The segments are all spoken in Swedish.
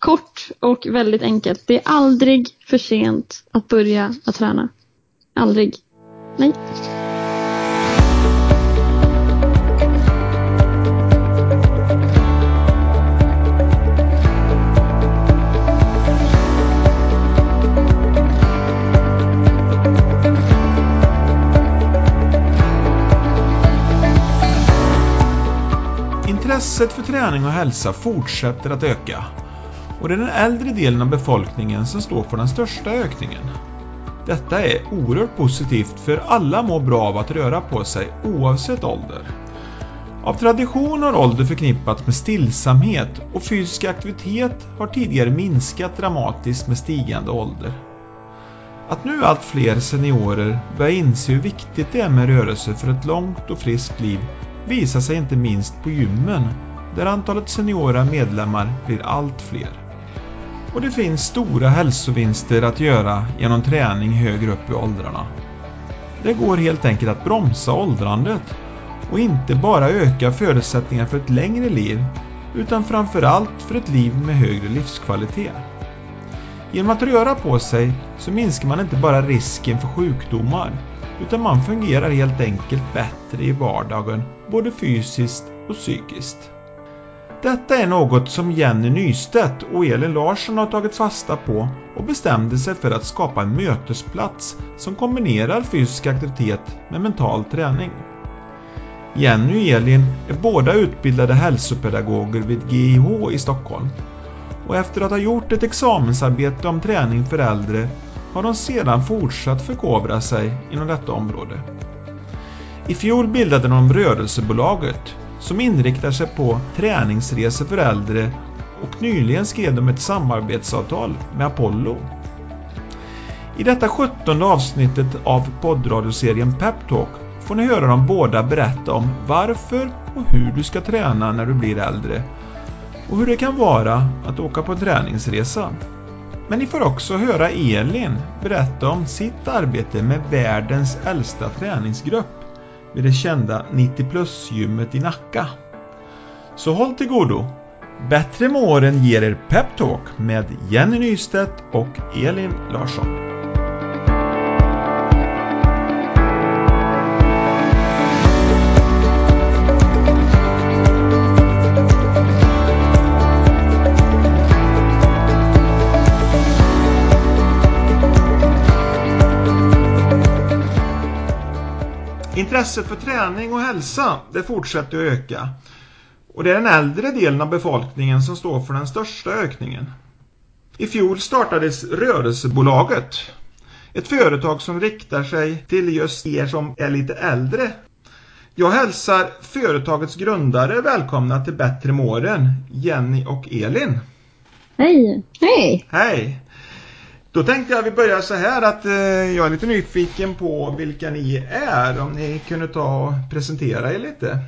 kort och väldigt enkelt. Det är aldrig för sent att börja att träna. Aldrig. Nej. Intresset för träning och hälsa fortsätter att öka och det är den äldre delen av befolkningen som står för den största ökningen. Detta är oerhört positivt för alla mår bra av att röra på sig oavsett ålder. Av tradition har ålder förknippats med stillsamhet och fysisk aktivitet har tidigare minskat dramatiskt med stigande ålder. Att nu allt fler seniorer börjar inse hur viktigt det är med rörelse för ett långt och friskt liv visar sig inte minst på gymmen där antalet seniora medlemmar blir allt fler. Och det finns stora hälsovinster att göra genom träning högre upp i åldrarna. Det går helt enkelt att bromsa åldrandet och inte bara öka förutsättningarna för ett längre liv utan framförallt för ett liv med högre livskvalitet. Genom att röra på sig så minskar man inte bara risken för sjukdomar utan man fungerar helt enkelt bättre i vardagen både fysiskt och psykiskt. Detta är något som Jenny Nystedt och Elin Larsson har tagit fasta på och bestämde sig för att skapa en mötesplats som kombinerar fysisk aktivitet med mental träning. Jenny och Elin är båda utbildade hälsopedagoger vid GIH i Stockholm och efter att ha gjort ett examensarbete om träning för äldre har de sedan fortsatt förkovra sig inom detta område. I fjol bildade de Rörelsebolaget som inriktar sig på träningsresor för äldre och nyligen skrev de ett samarbetsavtal med Apollo. I detta sjuttonde avsnittet av poddradioserien Peptalk får ni höra dem båda berätta om varför och hur du ska träna när du blir äldre och hur det kan vara att åka på träningsresa. Men ni får också höra Elin berätta om sitt arbete med världens äldsta träningsgrupp vid det kända 90 plus-gymmet i Nacka. Så håll till godo! Bättre med åren ger er Peptalk med Jenny Nystedt och Elin Larsson. Intresset för träning och hälsa det fortsätter att öka. Och det är den äldre delen av befolkningen som står för den största ökningen. I fjol startades Rörelsebolaget. Ett företag som riktar sig till just er som är lite äldre. Jag hälsar företagets grundare välkomna till Bättre med åren, Jenny och Elin. Hej! Hej! Hej! Då tänkte jag vi börjar så här att eh, jag är lite nyfiken på vilka ni är. Om ni kunde ta och presentera er lite.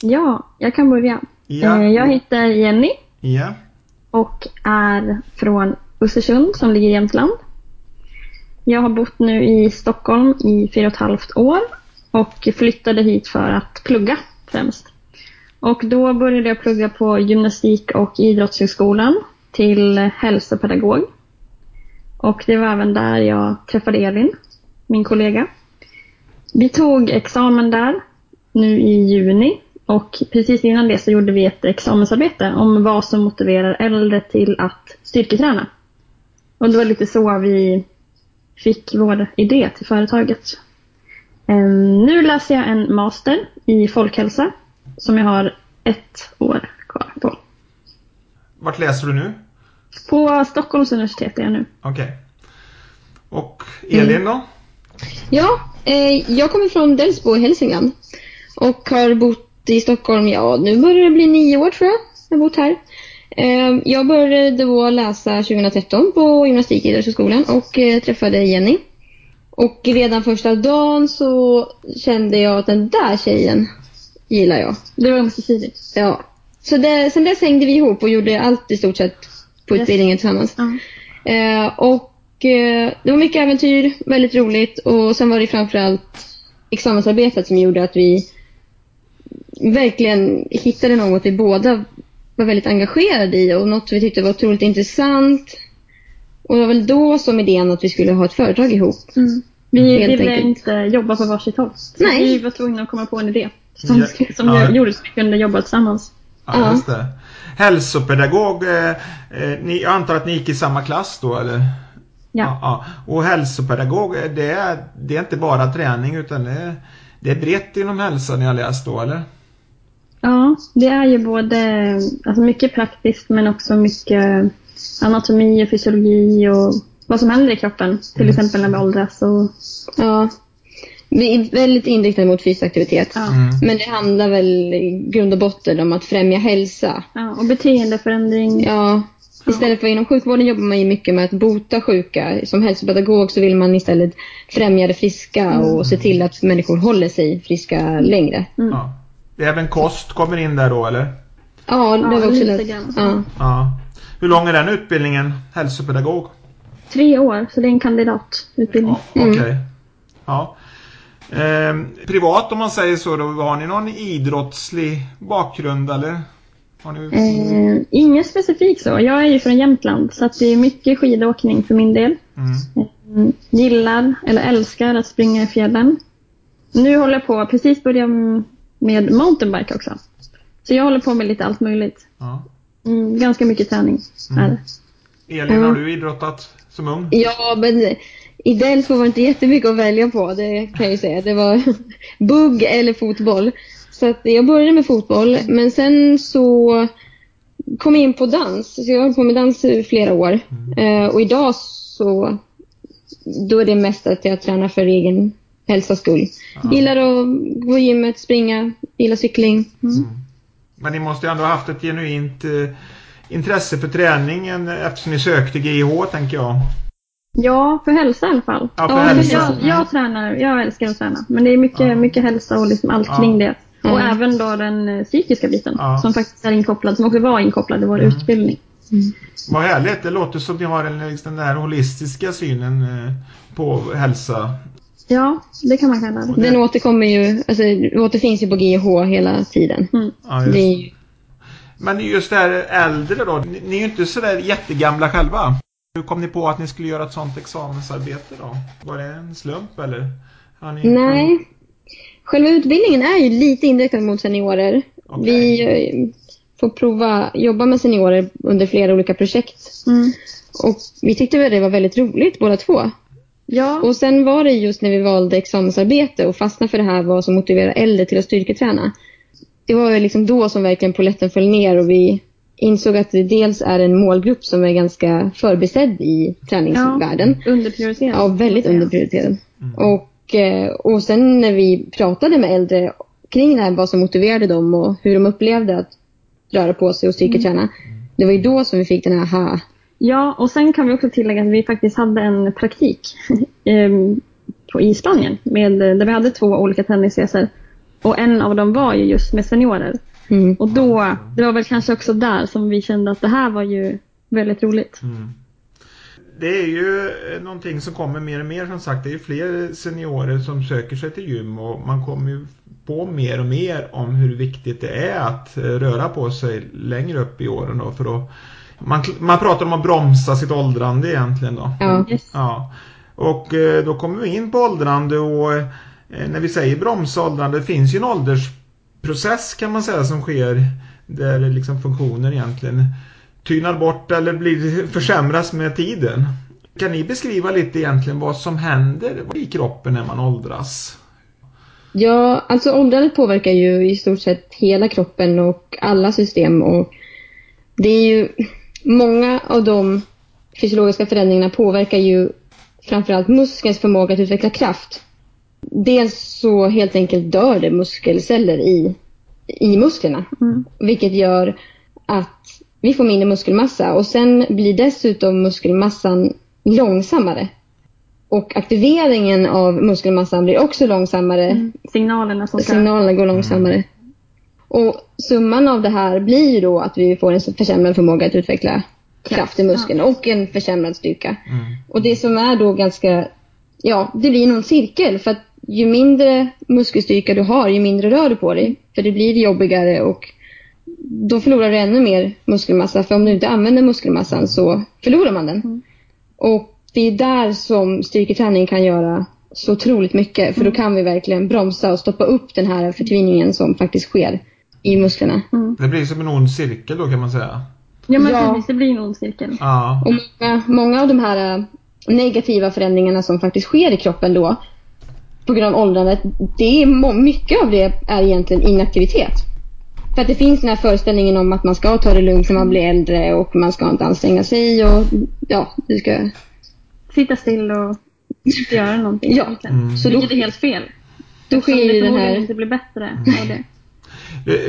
Ja, jag kan börja. Ja. Eh, Jag heter Jenny Ja. och är från Östersund som ligger i Jämtland. Jag har bott nu i Stockholm i fyra och ett halvt år och flyttade hit för att plugga främst. Och då började jag plugga på gymnastik och idrottshögskolan till hälsopedagog. Och det var även där jag träffade Elin, min kollega. Vi tog examen där nu i juni och precis innan det så gjorde vi ett examensarbete om vad som motiverar äldre till att styrketräna. Och det var lite så vi fick vår idé till företaget. Ehm, nu läser jag en master i folkhälsa som jag har ett år kvar på. Vart läser du nu? På Stockholms universitet är jag nu. Okej. Och Elin då? Ja, eh, jag kommer från Delsbo i Hälsingland. Och har bott i Stockholm, ja nu börjar det bli nio år tror jag. Jag har bott här. Eh, jag började då läsa 2013 på gymnastik och eh, träffade Jenny. Och redan första dagen så kände jag att den där tjejen gillar jag. Det var ömsesidigt. Ja. Så det, sen dess hängde vi ihop och gjorde allt i stort sett på Yes. utbildningen tillsammans. Ja. Eh, och eh, det var mycket äventyr, väldigt roligt och sen var det framförallt examensarbetet som gjorde att vi verkligen hittade något vi båda var väldigt engagerade i och något vi tyckte var otroligt intressant. Och det var väl då som idén att vi skulle ha ett företag ihop. Mm. Vi Helt ville enkelt. inte jobba på varsitt håll. Så Nej. Vi var tvungna att komma på en idé som, Ja. som Ja. gjorde så vi kunde jobba tillsammans. Ja. just det. Hälsopedagog, eh, eh, ni, jag antar att ni gick i samma klass då eller? Ja. ja. Och hälsopedagog, eh, det är, det är inte bara träning utan det är, det är brett inom hälsa ni har läst då eller? Ja, det är ju både alltså mycket praktiskt men också mycket anatomi och fysiologi och vad som händer i kroppen. Till Mm. exempel när vi åldras. Och, Ja. Vi är väldigt inriktade mot fysisk aktivitet. ja. Mm. Men det handlar väl i grund och botten om att främja hälsa. Ja, och beteendeförändring. Ja, istället för inom sjukvården jobbar man ju mycket med att bota sjuka. Som hälsopedagog så vill man istället främja det friska och se till att människor håller sig friska längre. Mm. Ja. Även kost kommer in där då eller? Ja, det Ja, var också grann. Ja. Ja. Hur lång är den utbildningen? Hälsopedagog? Tre år, så det är en kandidatutbildning. Ja, Okej. Mm. Ja. Ehm, privat om man säger så då, har ni någon idrottslig bakgrund eller? Har ni... Eh, inget specifikt så. Jag är ju från Jämtland så att det är mycket skidåkning för min del. Mm. Mm, gillar, eller älskar att springa i fjällen. Nu håller jag på, precis börja med mountainbike också. Så jag håller på med lite allt möjligt. Ja. Mm, ganska mycket träning Mm. Elin, Mm. har du idrottat som ung? Ja, men i Delsbo var det inte jättemycket att välja på, det kan jag ju säga. Det var bugg eller fotboll. Så att jag började med fotboll, men sen så kom jag in på dans. Så jag har hållit på med dans i flera år. Eh, och idag så då är det mest att jag tränar för egen hälsas skull. Gillar att gå i gymmet, springa, gillar cykling. Mm. Men ni måste ju ändå ha haft ett genuint eh, intresse för träningen eftersom ni sökte GIH tänker jag. Ja, för hälsa i alla fall. Ja, för men hälsa. Jag, Mm. jag tränar, jag älskar att träna. Men det är mycket, Ja. mycket hälsa och liksom allt Ja. kring det. Och Mm. även då den eh, psykiska biten Ja. som faktiskt är inkopplad, som också var inkopplad i vår Mm. utbildning. Vad härligt, det låter som ni har en, liksom, den här holistiska synen eh, på hälsa. Ja, det kan man kalla det. Den återkommer ju, alltså återfinns ju på GH hela tiden. Mm. Ja, just. Det är ju, Men just det här äldre då, ni, ni är ju inte sådär jättegamla själva. Hur kom ni på att ni skulle göra ett sånt examensarbete då? Var det en slump eller? Har ni, nej. Själva utbildningen är ju lite inriktad mot seniorer. Okej. Vi eh, får prova jobba med seniorer under flera olika projekt. Mm. Och vi tyckte väl det var väldigt roligt båda två. Ja, Och sen var det just när vi valde examensarbete och fastnade för det här vad som motiverar äldre till att styrketräna. Det var liksom då som verkligen polletten föll ner och vi insåg att det dels är en målgrupp som är ganska förbisedd i träningsvärlden. Ja, väldigt kan man säga. underprioriterad. Mm. Och, eh, och sen när vi pratade med äldre kring det här, vad som motiverade dem och hur de upplevde att röra på sig och styrketräna. Det var ju då som vi fick den här aha. Ja, och sen kan vi också tillägga att vi faktiskt hade en praktik em, på, i Spanien med, där vi hade två olika träningsresor. Och en av dem var ju just med seniorer. Mm. Och då, det var väl kanske också där som vi kände att det här var ju väldigt roligt. Mm. Det är ju eh, någonting som kommer mer och mer som sagt. Det är ju fler seniorer som söker sig till gym och man kommer ju på mer och mer om hur viktigt det är att eh, röra på sig längre upp i åren då för att man, man pratar om att bromsa sitt åldrande egentligen då. Ja. Yes. Ja. Och eh, då kommer vi in på åldrande och när vi säger bromsa åldrande, det finns ju en process kan man säga som sker där liksom funktioner egentligen tynar bort eller blir, försämras med tiden. Kan ni beskriva lite egentligen vad som händer i kroppen när man åldras? Ja, alltså åldrandet påverkar ju i stort sett hela kroppen och alla system. Och det är ju många av de fysiologiska förändringarna påverkar ju framförallt muskelns förmåga att utveckla kraft. Dels så helt enkelt dör det muskelceller i, i musklerna. Mm. Vilket gör att vi får mindre muskelmassa och sen blir dessutom muskelmassan långsammare. Och aktiveringen av muskelmassan blir också långsammare. Mm. Signalerna som ska... Signalerna går långsammare. Och summan av det här blir ju då att vi får en försämrad förmåga att utveckla kraft i muskeln och en försämrad styrka. Mm. Och det som är då ganska, ja, det blir någon cirkel för att ju mindre muskelstyrka du har, ju mindre rör du på dig. För det blir jobbigare och då förlorar du ännu mer muskelmassa. För om du inte använder muskelmassan så förlorar man den. Mm. Och det är där som styrketräning kan göra så otroligt mycket. För då kan vi verkligen bromsa och stoppa upp den här förtviningen som faktiskt sker i musklerna. Det blir som en ond cirkel då kan man säga. Ja men Ja. det blir en ond cirkel. Ja. Och många, många av de här äh, negativa förändringarna som faktiskt sker i kroppen då på grund av åldrandet, det är mycket av det är egentligen inaktivitet. För att det finns den här föreställningen om att man ska ta det lugnt när man blir äldre och man ska inte anstränga sig och ja, du ska... Sitta still och inte göra någonting. Ja. Mm. Så då, Vilket är helt fel. då sker Eftersom ju det den här... inte blir bättre av det.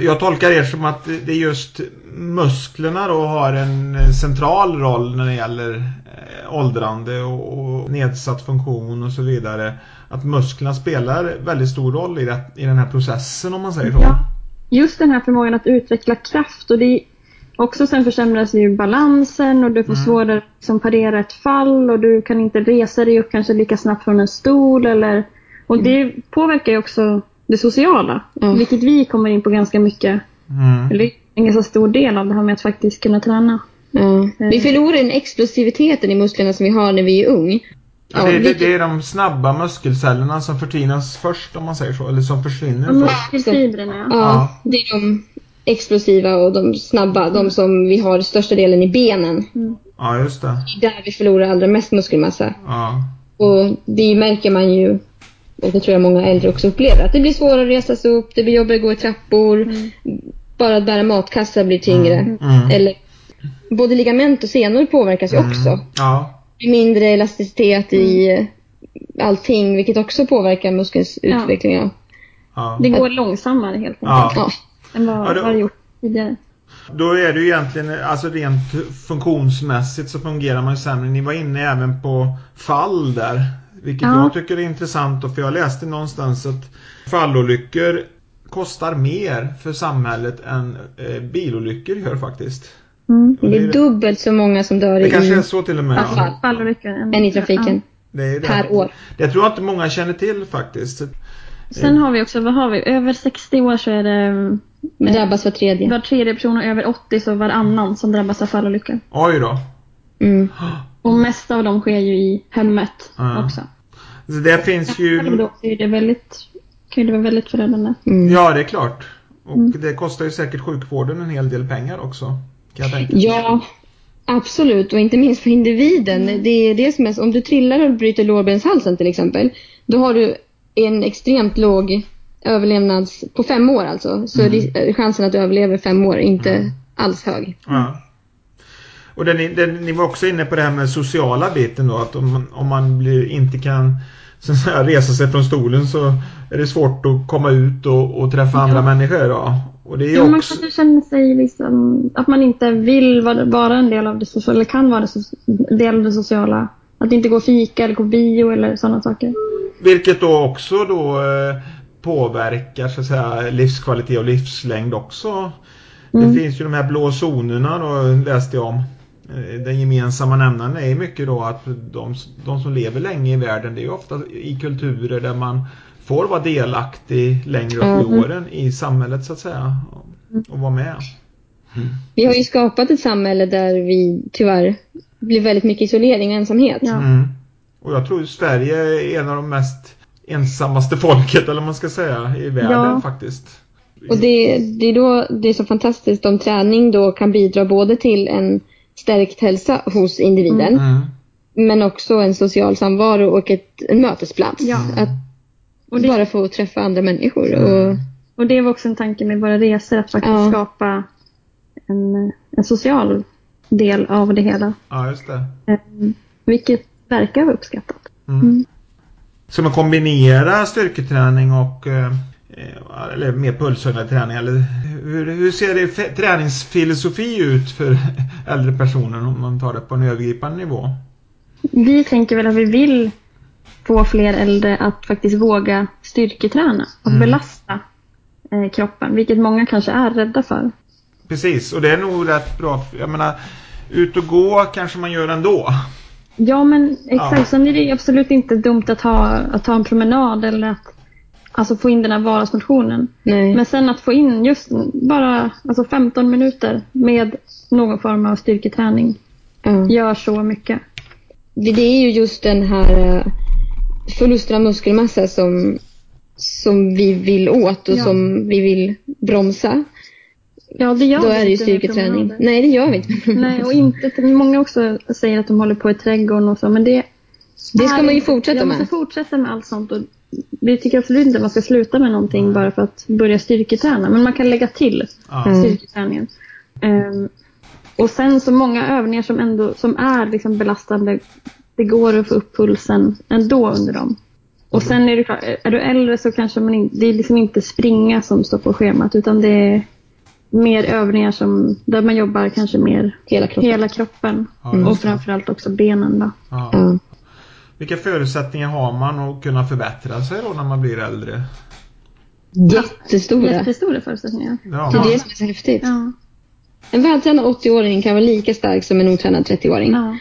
Jag tolkar er som att det är just musklerna då har en central roll när det gäller eh, åldrande och, och nedsatt funktion och så vidare. Att musklerna spelar väldigt stor roll i, det, i den här processen om man säger så. Ja. Just den här förmågan att utveckla kraft och det också sen försämras ju balansen och du får Mm. svårare att liksom parera ett fall och du kan inte resa dig upp kanske lika snabbt från en stol eller och det påverkar ju också det sociala. Mm. Vilket vi kommer in på ganska mycket. Mm. Eller en ganska stor del av det här med att faktiskt kunna träna. Ja. Vi förlorar den explosiviteten i musklerna som vi har när vi är ung. Ja, det, det, det är de snabba muskelcellerna som förtvinas först om man säger så. Eller som försvinner Och först. muskelfibrerna ja. Ja, det är de explosiva och de snabba, de som vi har största delen i benen. Ja, just det. Det är där vi förlorar allra mest muskelmassa. Ja. Och det märker man ju, och det tror jag många äldre också upplever, att det blir svårare att resa sig upp, det blir jobbigare att gå i trappor, bara att bära matkassar blir tyngre. Mm. Eller både ligament och senor påverkas ju också. Ja. Mindre elasticitet i eh, allting, vilket också påverkar muskelns Ja. utveckling. Ja. ja. Det går långsammare helt enkelt. Ja. Ja. Än vad, Ja, då- vad det gjort tidigare. Då är det ju egentligen, alltså rent funktionsmässigt så fungerar man ju sämre. Ni var inne även på fall där. Vilket Ja. jag tycker är intressant och för jag läste någonstans att fallolyckor kostar mer för samhället än eh, bilolyckor gör faktiskt. Mm. Det det, är dubbelt så många som dör det i, kanske är så till och med. Fall. Ja. Fallolyckor. än i trafiken Det är det. per år. Det tror jag inte många känner till faktiskt. Sen har vi också, vad har vi? Över 60 år så är det mm, Drabbas var tredje. var tredje person och över 80 så varannan som drabbas av fallolyckor. Oj då. Mm. Och mest av dem sker ju i hemmet Ja. också. Så det finns ju... då så är det väldigt, kan ju det vara väldigt förödande. Mm. Ja, det är klart. Och Mm. det kostar ju säkert sjukvården en hel del pengar också. Tänka. Ja, absolut. Och inte minst för individen. Det är det som är, om du trillar och bryter lårbenshalsen till exempel. Då har du en extremt låg överlevnads... På fem år alltså. Så ri- chansen att du överlever fem år är inte alls hög. Ja. Och den, den, ni var också inne på det här med sociala biten då. Att om man, om man blir, inte kan så resa sig från stolen så är det svårt att komma ut och, och träffa andra människor. Då. Och det är Ja, man också... kanske känner sig liksom, att man inte vill vara, en del av det sociala, eller kan vara en del av det sociala. Att inte gå och fika eller gå på bio eller sådana saker. Vilket då också då eh, påverkar så att säga livskvalitet och livslängd också. Mm. Det finns ju de här blå zonerna då läste jag om. Eh, Den gemensamma nämnaren är mycket då att de, de som lever länge i världen det är ofta i kulturer där man får vara delaktig längre upp i Mm. åren i samhället så att säga. Och, vara med. Vi har ju skapat ett samhälle där vi tyvärr blir väldigt mycket isolering och ensamhet. Ja. Mm. Och jag tror Sverige är en av de mest ensammaste folket eller vad man ska säga i världen Ja. faktiskt. Och det, det är då det är så fantastiskt om träning då kan bidra både till en stärkt hälsa hos individen Mm. men också en social samvaro och ett, en mötesplats. Ja. Att Och det, bara få träffa andra människor. Och, och det var också en tanke med våra resor, att faktiskt Ja. skapa en, en social del av det hela. Ja, just det. Eh, Vilket verkar vara uppskattat. Mm. Ska man kombinera styrketräning och eh, eller mer pulshöjande träning? Eller hur, hur ser det träningsfilosofi ut för äldre personer om man tar det på en övergripande nivå? Vi tänker väl att vi vill få fler äldre att faktiskt våga styrketräna. Att Mm. belasta eh, kroppen, vilket många kanske är rädda för. Precis, och det är nog rätt bra. Jag menar, ut och gå kanske man gör ändå. Ja men exakt, Ja. sen är det ju absolut inte dumt att ha, att ta en promenad eller att alltså få in den här vardagsmotionen. Nej. Men sen att få in just bara alltså 15 minuter med någon form av styrketräning ja. gör så mycket. det, det är ju just den här förlusten av muskelmassa som, som vi vill åt och Ja. som vi vill bromsa. Ja, det gör Då vi är det ju med styrketräning. Nej, det gör vi inte. Nej, och inte, många också säger att de håller på i trädgården och så, men det Det ska är man ju fortsätta ja, Man med. ska fortsätta med allt sånt. Och vi tycker absolut inte att man ska sluta med någonting bara för att börja styrketräna, men man kan lägga till. Mm. styrketräningen. Ehm, och sen så många övningar som ändå som är liksom belastande, det går att få upp pulsen ändå under dem. Och sen är det klart, är du äldre så kanske man inte, det är liksom inte springa som står på schemat utan det är mer övningar som, där man jobbar kanske mer Hela kroppen. hela kroppen. Ja, just och framförallt också benen då. Ja. Ja. Vilka förutsättningar har man att kunna förbättra sig då när man blir äldre? Jättestora. Jättestora förutsättningar. Ja, Det är det som är så häftigt. Ja. En vältränad 80-åring kan vara lika stark som en otränad 30-åring. Ja.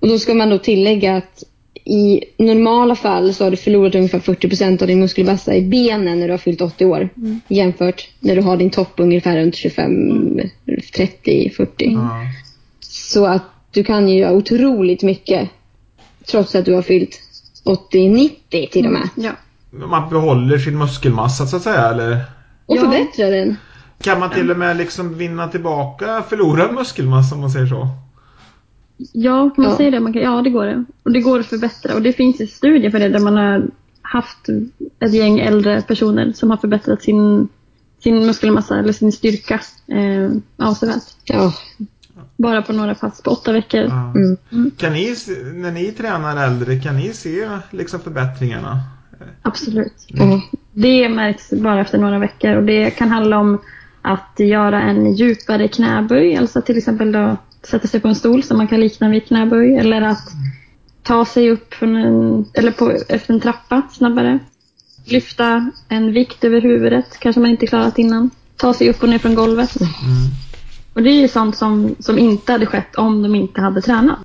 Och då ska man då tillägga att i normala fall så har du förlorat ungefär 40% av din muskelmassa i benen när du har fyllt 80 år. Mm. Jämfört när du har din topp ungefär runt 25, 30, 40. ja. Så att du kan ju göra otroligt mycket trots att du har fyllt 80, 90 till och med. Ja. Man behåller sin muskelmassa så att säga eller? Och Ja. förbättra den. Kan man till och med liksom vinna tillbaka förlorad muskelmassa om man säger så? Ja, man Ja. säger det. Man kan, ja, det går det. Och det går att förbättra. Och det finns ju studier för det där man har haft ett gäng äldre personer som har förbättrat sin, sin muskelmassa eller sin styrka eh, avsevärt. Ja. Bara på några pass på åtta veckor. Ja. Mm. Kan ni, när ni tränar äldre, kan ni se liksom förbättringarna? Absolut. ja. Det märks bara efter några veckor och det kan handla om att göra en djupare knäböj, alltså till exempel då sätta sig på en stol som man kan likna vid knäböj eller att ta sig upp från en, eller på, efter en trappa snabbare. Lyfta en vikt över huvudet, kanske man inte klarat innan. Ta sig upp och ner från golvet. Mm. Och det är ju sånt som, som inte hade skett om de inte hade tränat.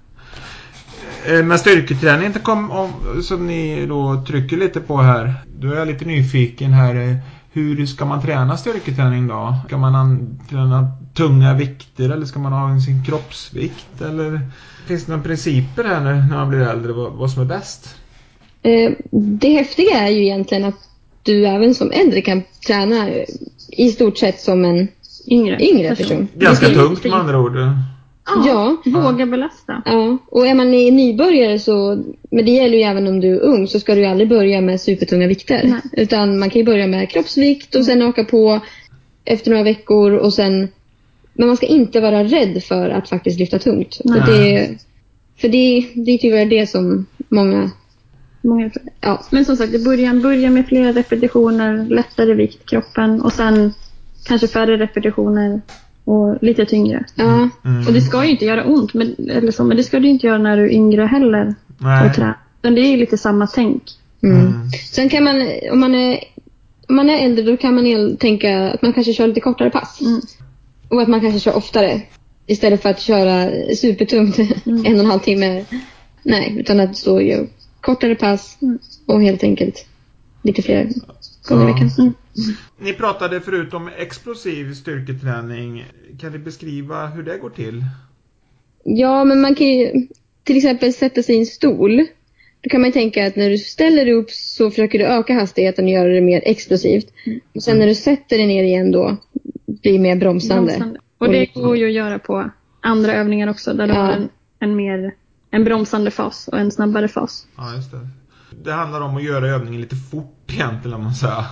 Eh, Men styrketräning inte kom om, som ni då trycker lite på här. Då är jag lite nyfiken här. eh, Hur ska man träna styrketräning då? Ska man an- träna tunga vikter eller ska man ha sin kroppsvikt? Eller finns det några principer här när, när man blir äldre vad, vad som är bäst? Eh, Det häftiga är ju egentligen att du även som äldre kan träna i stort sett som en Yngre, yngre person. Ganska tungt med andra ord. Ja, Ja. våga belasta. Ja, och är man ni- nybörjare så, men det gäller ju även om du är ung, så ska du ju aldrig börja med supertunga vikter. Nej. Utan man kan ju börja med kroppsvikt och sen öka på efter några veckor och sen men man ska inte vara rädd för att faktiskt lyfta tungt. För Nej. det, för det, det är tyvärr det som många... Många Ja, Men som sagt, i början börja med flera repetitioner, lättare vikt kroppen och sen kanske färre repetitioner och lite tyngre. ja, Mm. Och det ska ju inte göra ont, men, eller så, men det ska ju inte göra när du är yngre heller Nej. och. Men det är ju lite samma tänk. mm. Mm. Sen kan man, om man är, om man är äldre, då kan man tänka att man kanske kör lite kortare pass. Mm. Och att man kanske kör oftare. Istället för att köra supertungt Mm. en och en halv timme. Nej, utan att stå och göra kortare pass Mm. och helt enkelt lite fler gånger i veckan. Mm. Ni pratade förut om explosiv styrketräning. Kan ni beskriva hur det går till? Ja, men man kan ju till exempel sätta sig i en stol. Då kan man ju tänka att när du ställer dig upp så försöker du öka hastigheten och göra det mer explosivt. Och sen när du sätter dig ner igen då blir mer bromsande. Bromsande. Och det går ju att göra på andra övningar också där du Ja. har en, en mer en bromsande fas och en snabbare fas. Ja, just det. Det handlar om att göra övningen lite fort egentligen om man säger.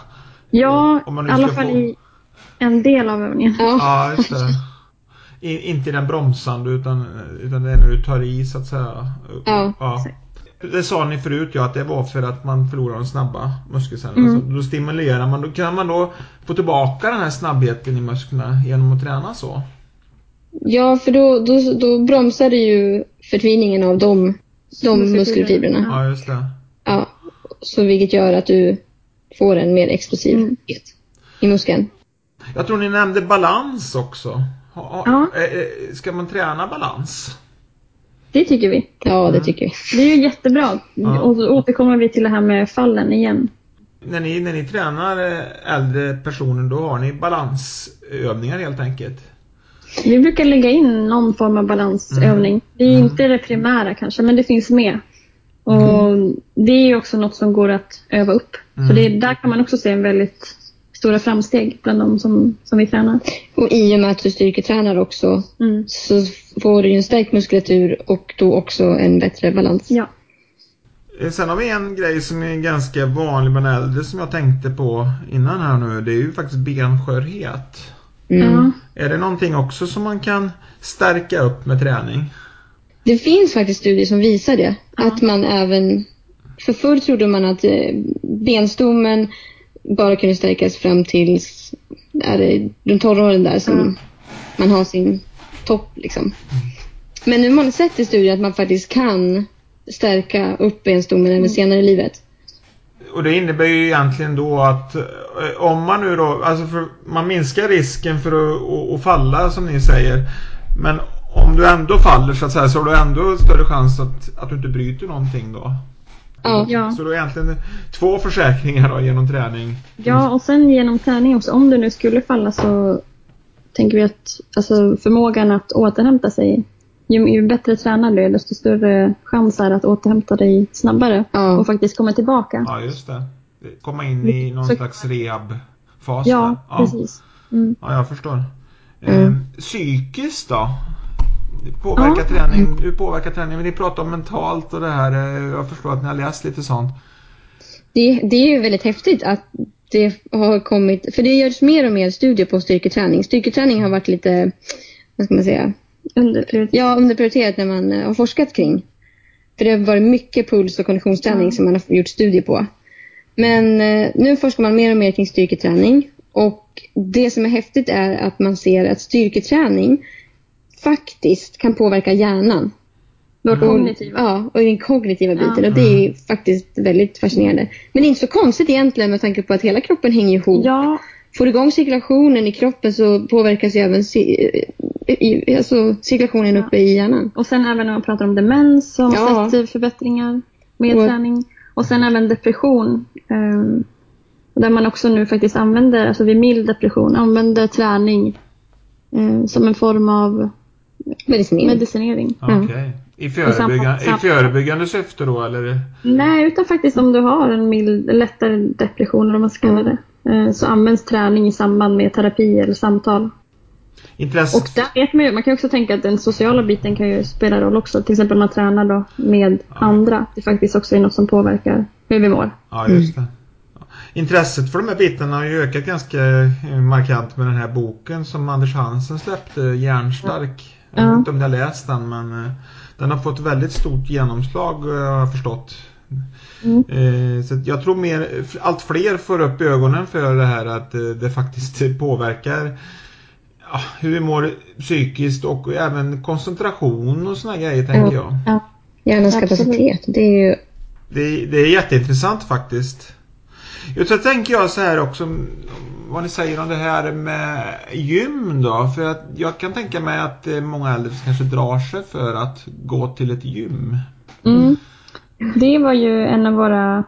Ja, Om man i alla fall få- i en del av övningen. Ja. Ja, just det. I, inte den bromsande utan, utan det är när du tar i så att säga. Ja, Det sa ni förut ja, att det var för att man förlorar de snabba muskelcellerna. Mm. Så då stimulerar man, då kan man då få tillbaka den här snabbheten i musklerna genom att träna så? Ja, för då, då, då bromsar det ju förtviningen av de, de Muskelfibrerna. Ja, just det. Ja, så vilket gör att du får en mer explosivitet Mm. i muskeln. Jag tror ni nämnde balans också. Ha, ha, Ja. eh, eh, Ska man träna balans? Det tycker vi. Ja, det Mm. tycker vi. Det är ju jättebra. Ja. Och så återkommer vi till det här med fallen igen. När ni, när ni tränar eh, äldre personer då har ni balansövningar helt enkelt? Vi brukar lägga in någon form av balansövning. Det är inte det primära kanske, men det finns med. Och Det är ju också något som går att öva upp. Så det, där kan man också se en väldigt stora framsteg bland de som, som vi tränar. Och i och med att du styrketränar också Mm. så får du ju en stärkt muskulatur och då också en bättre balans. Ja. Eh, Sen har vi en grej som är ganska vanlig bland äldre som jag tänkte på innan här nu. Det är ju faktiskt benskörhet. Mm. Ja. Är det någonting också som man kan stärka upp med träning? Det finns faktiskt studier som visar det. Ja. Att man även... För förr trodde man att eh, benstommen bara kunde stärkas fram till är det, runt 12 åren där som Mm. man har sin topp. Liksom. Men nu har man sett i studier att man faktiskt kan stärka upp benstommen även senare i livet. Och det innebär ju egentligen då att eh, om man nu då, alltså för, man minskar risken för att, att, att falla som ni säger. Men om du ändå faller så att säga så har du ändå större chans att, att du inte bryter någonting då. Ja. Ja. Så då är egentligen två försäkringar då genom träning. ja, och sen genom träning också. Om du nu skulle falla så tänker vi att alltså, förmågan att återhämta sig ju, ju bättre tränad du är, desto större chans är att återhämta dig snabbare Ja. och faktiskt komma tillbaka. Ja, just det. Komma in i någon Så- slags rehab-fas Ja, där. precis. Mm. Ja, jag förstår. Mm. Eh, psykiskt då? Påverkar Ja. träning, hur påverkar träning? Men ni pratar om mentalt och det här. eh, Jag förstår att ni har läst lite sånt. Det, det är ju väldigt häftigt att det har kommit, för det görs mer och mer studier på styrketräning. Styrketräning har varit lite, vad ska man säga, Underprioriterat. ja, underprioriterat när man eh, har forskat kring. För det har varit mycket puls och konditionsträning Ja. som man har gjort studier på. Men eh, nu forskar man mer och mer kring styrketräning. Och det som är häftigt är att man ser att styrketräning faktiskt kan påverka hjärnan. Och- kognitiva. Ja, och den kognitiva biten. Ja. Och det är faktiskt väldigt fascinerande. Men det är inte så konstigt egentligen med tanke på att hela kroppen hänger ihop. Ja, Får du igång cirkulationen i kroppen så påverkas ju även i, alltså, cirkulationen uppe i hjärnan. och sen även när man pratar om demens så har Ja. förbättringar med Och- träning. Och sen även depression. ehm, där man också nu faktiskt använder, alltså vid mild depression, använder träning eh, som en form av Medicinering. medicinering. Ja. Okej. I, förebygga, I förebyggande syfte då eller? Nej, utan faktiskt om du har en mild, lättare depression eller vad man ska kalla det. eh, Så används träning i samband med terapi eller samtal. Intresse? Och där vet man ju, man kan också tänka att den sociala biten kan ju spela roll också. Till exempel om man tränar då med andra. Det faktiskt också är något som påverkar hur vi mår. Ja, just det. Ja. Intresset för de här bitarna har ju ökat ganska eh, markant med den här boken som Anders Hansen släppte, Järnstark. Jag vet inte om ni har läst den men eh, den har fått väldigt stort genomslag eh, har jag förstått. Mm. Eh, Så jag tror mer, allt fler får upp ögonen för det här att det faktiskt påverkar hur vi mår psykiskt och även koncentration och såna grejer tänker jag. Ja. Hjärnans kapacitet. Det är ju... Det, det är jätteintressant faktiskt. Jag så tänker jag så här också vad ni säger om det här med gym då. För att jag kan tänka mig att eh, många äldre kanske drar sig för att gå till ett gym. Mm. Det var ju en av våra,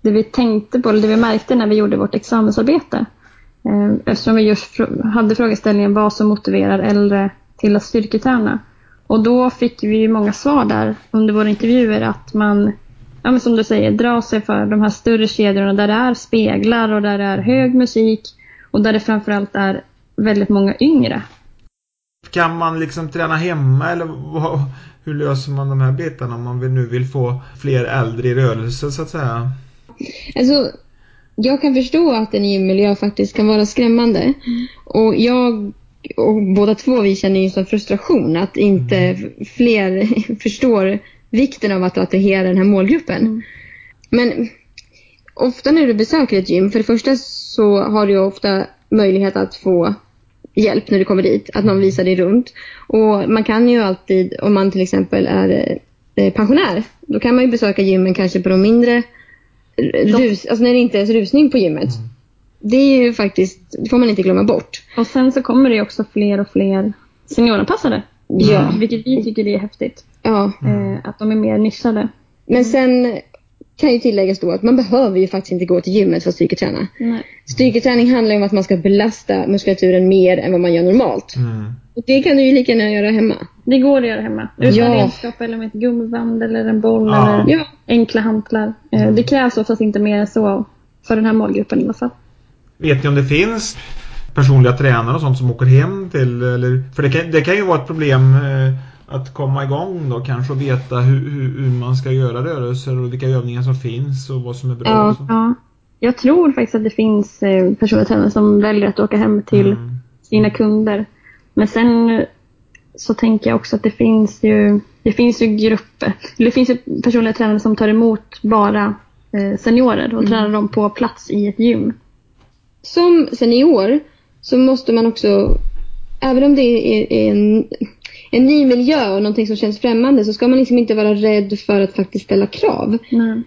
det vi tänkte på, eller det vi märkte när vi gjorde vårt examensarbete. Eh, eftersom vi just hade frågeställningen vad som motiverar äldre till att styrketräna. Och då fick vi ju många svar där under våra intervjuer att man, ja men som du säger, drar sig för de här större kedjorna där det är speglar och där det är hög musik och där det framförallt är väldigt många yngre. Kan man liksom träna hemma eller vad, hur löser man de här bitarna om man vill- nu vill få fler äldre i rörelse så att säga? Alltså, jag kan förstå att en gymmiljö faktiskt kan vara skrämmande. Och jag och båda två vi känner ju som frustration att inte fler förstår vikten av att attrahera den här målgruppen. Men ofta när du besöker ett gym, för det första så har du ju ofta möjlighet att få hjälp när du kommer dit, att någon visar dig runt. Och man kan ju alltid, om man till exempel är eh, pensionär, då kan man ju besöka gymmen kanske på de mindre rus, alltså när det inte är rusning på gymmet. Det är ju faktiskt, det får man inte glömma bort. Och sen så kommer det ju också fler och fler senioranpassade. Ja. Vilket vi tycker det är häftigt. Ja, Eh, att de är mer nischade. men sen kan ju tilläggas då att man behöver ju faktiskt inte gå till gymmet för att styrketräna. Nej. Styrketräning handlar om att man ska belasta muskulaturen mer än vad man gör normalt. Mm. Och det kan du ju lika gärna göra hemma. Det går att göra hemma. Utan Ja. redskap eller med ett gummiband eller en boll Ja. eller Ja. enkla hantlar. Eh, Det krävs oftast inte mer än så för den här målgruppen i alla fall. Vet ni om det finns personliga tränare och sånt som åker hem till eller för det kan, det kan ju vara ett problem eh, att komma igång då kanske och veta hur, hur, hur man ska göra rörelser och vilka övningar som finns och vad som är bra. Ja. och så. Ja. Jag tror faktiskt att det finns eh, personliga tränare som väljer att åka hem till Mm. sina kunder. Men sen eh, så tänker jag också att det finns ju, det finns ju grupper. Det finns ju personliga tränare som tar emot bara eh, seniorer och tränar dem på plats i ett gym. Som senior så måste man också, även om det är, är en, en ny miljö och någonting som känns främmande så ska man liksom inte vara rädd för att faktiskt ställa krav. Nej.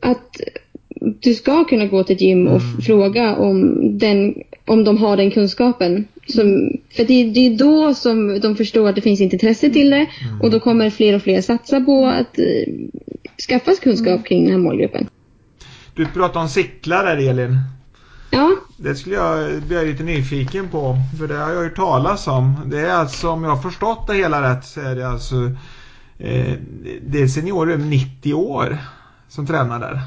Att du ska kunna gå till ett gym och f- fråga om, den, om de har den kunskapen. Som, för det, det är då som de förstår att det finns intresse till det och då kommer fler och fler satsa på att eh, skaffa kunskap kring den här målgruppen. Du pratade om cyklar där Elin. Ja, Det skulle jag bli lite nyfiken på. För det har jag hört talas om. Det är alltså, om jag har förstått det hela rätt, så är det alltså eh, det är seniorer över 90 år som tränar där.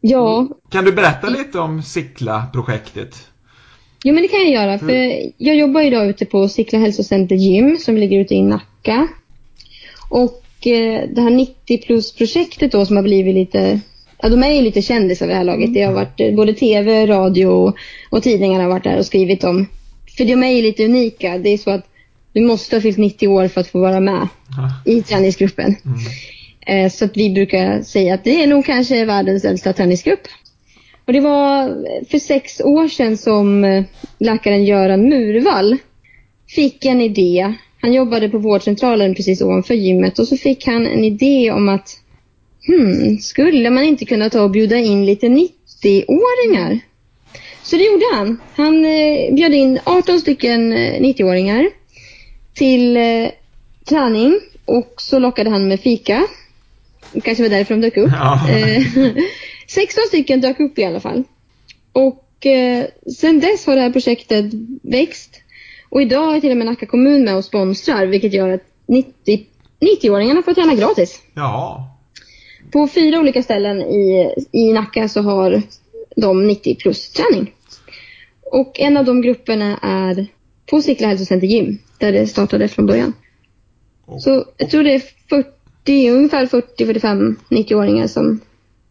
ja, Kan du berätta lite om Sickla-projektet? Jo men det kan jag göra. För jag jobbar idag ute på Sickla hälsocenter gym som ligger ute i Nacka. Och eh, det här 90 plus-projektet då som har blivit lite, ja de är ju lite kändisar vid det här laget. Det har varit eh, både tv, radio och, tidningar har varit där och skrivit om. För de är ju lite unika. Det är så att du måste ha fyllt 90 år för att få vara med Ja. i träningsgruppen. Mm. Eh, Så att vi brukar säga att det är nog kanske världens äldsta träningsgrupp. Och det var för sex år sedan som eh, läkaren Göran Murvall fick en idé. Han jobbade på vårdcentralen precis ovanför gymmet och så fick han en idé om att hmm, skulle man inte kunna ta och bjuda in lite 90-åringar? Så det gjorde han. Han eh, bjöd in 18 stycken eh, 90-åringar till eh, träning och så lockade han med fika. Det kanske var därför de dök upp. Ja. Eh, 16 stycken dök upp i alla fall. Och eh, sen dess har det här projektet växt. Och idag är till och med Nacka kommun med och sponsrar vilket gör att 90 90-åringarna får träna gratis. Ja. På fyra olika ställen i, i Nacka så har de 90 plus träning. Och en av de grupperna är på Sickla hälsocenter gym där det startade från början. Så jag tror det är 40, ungefär 40-45 90-åringar som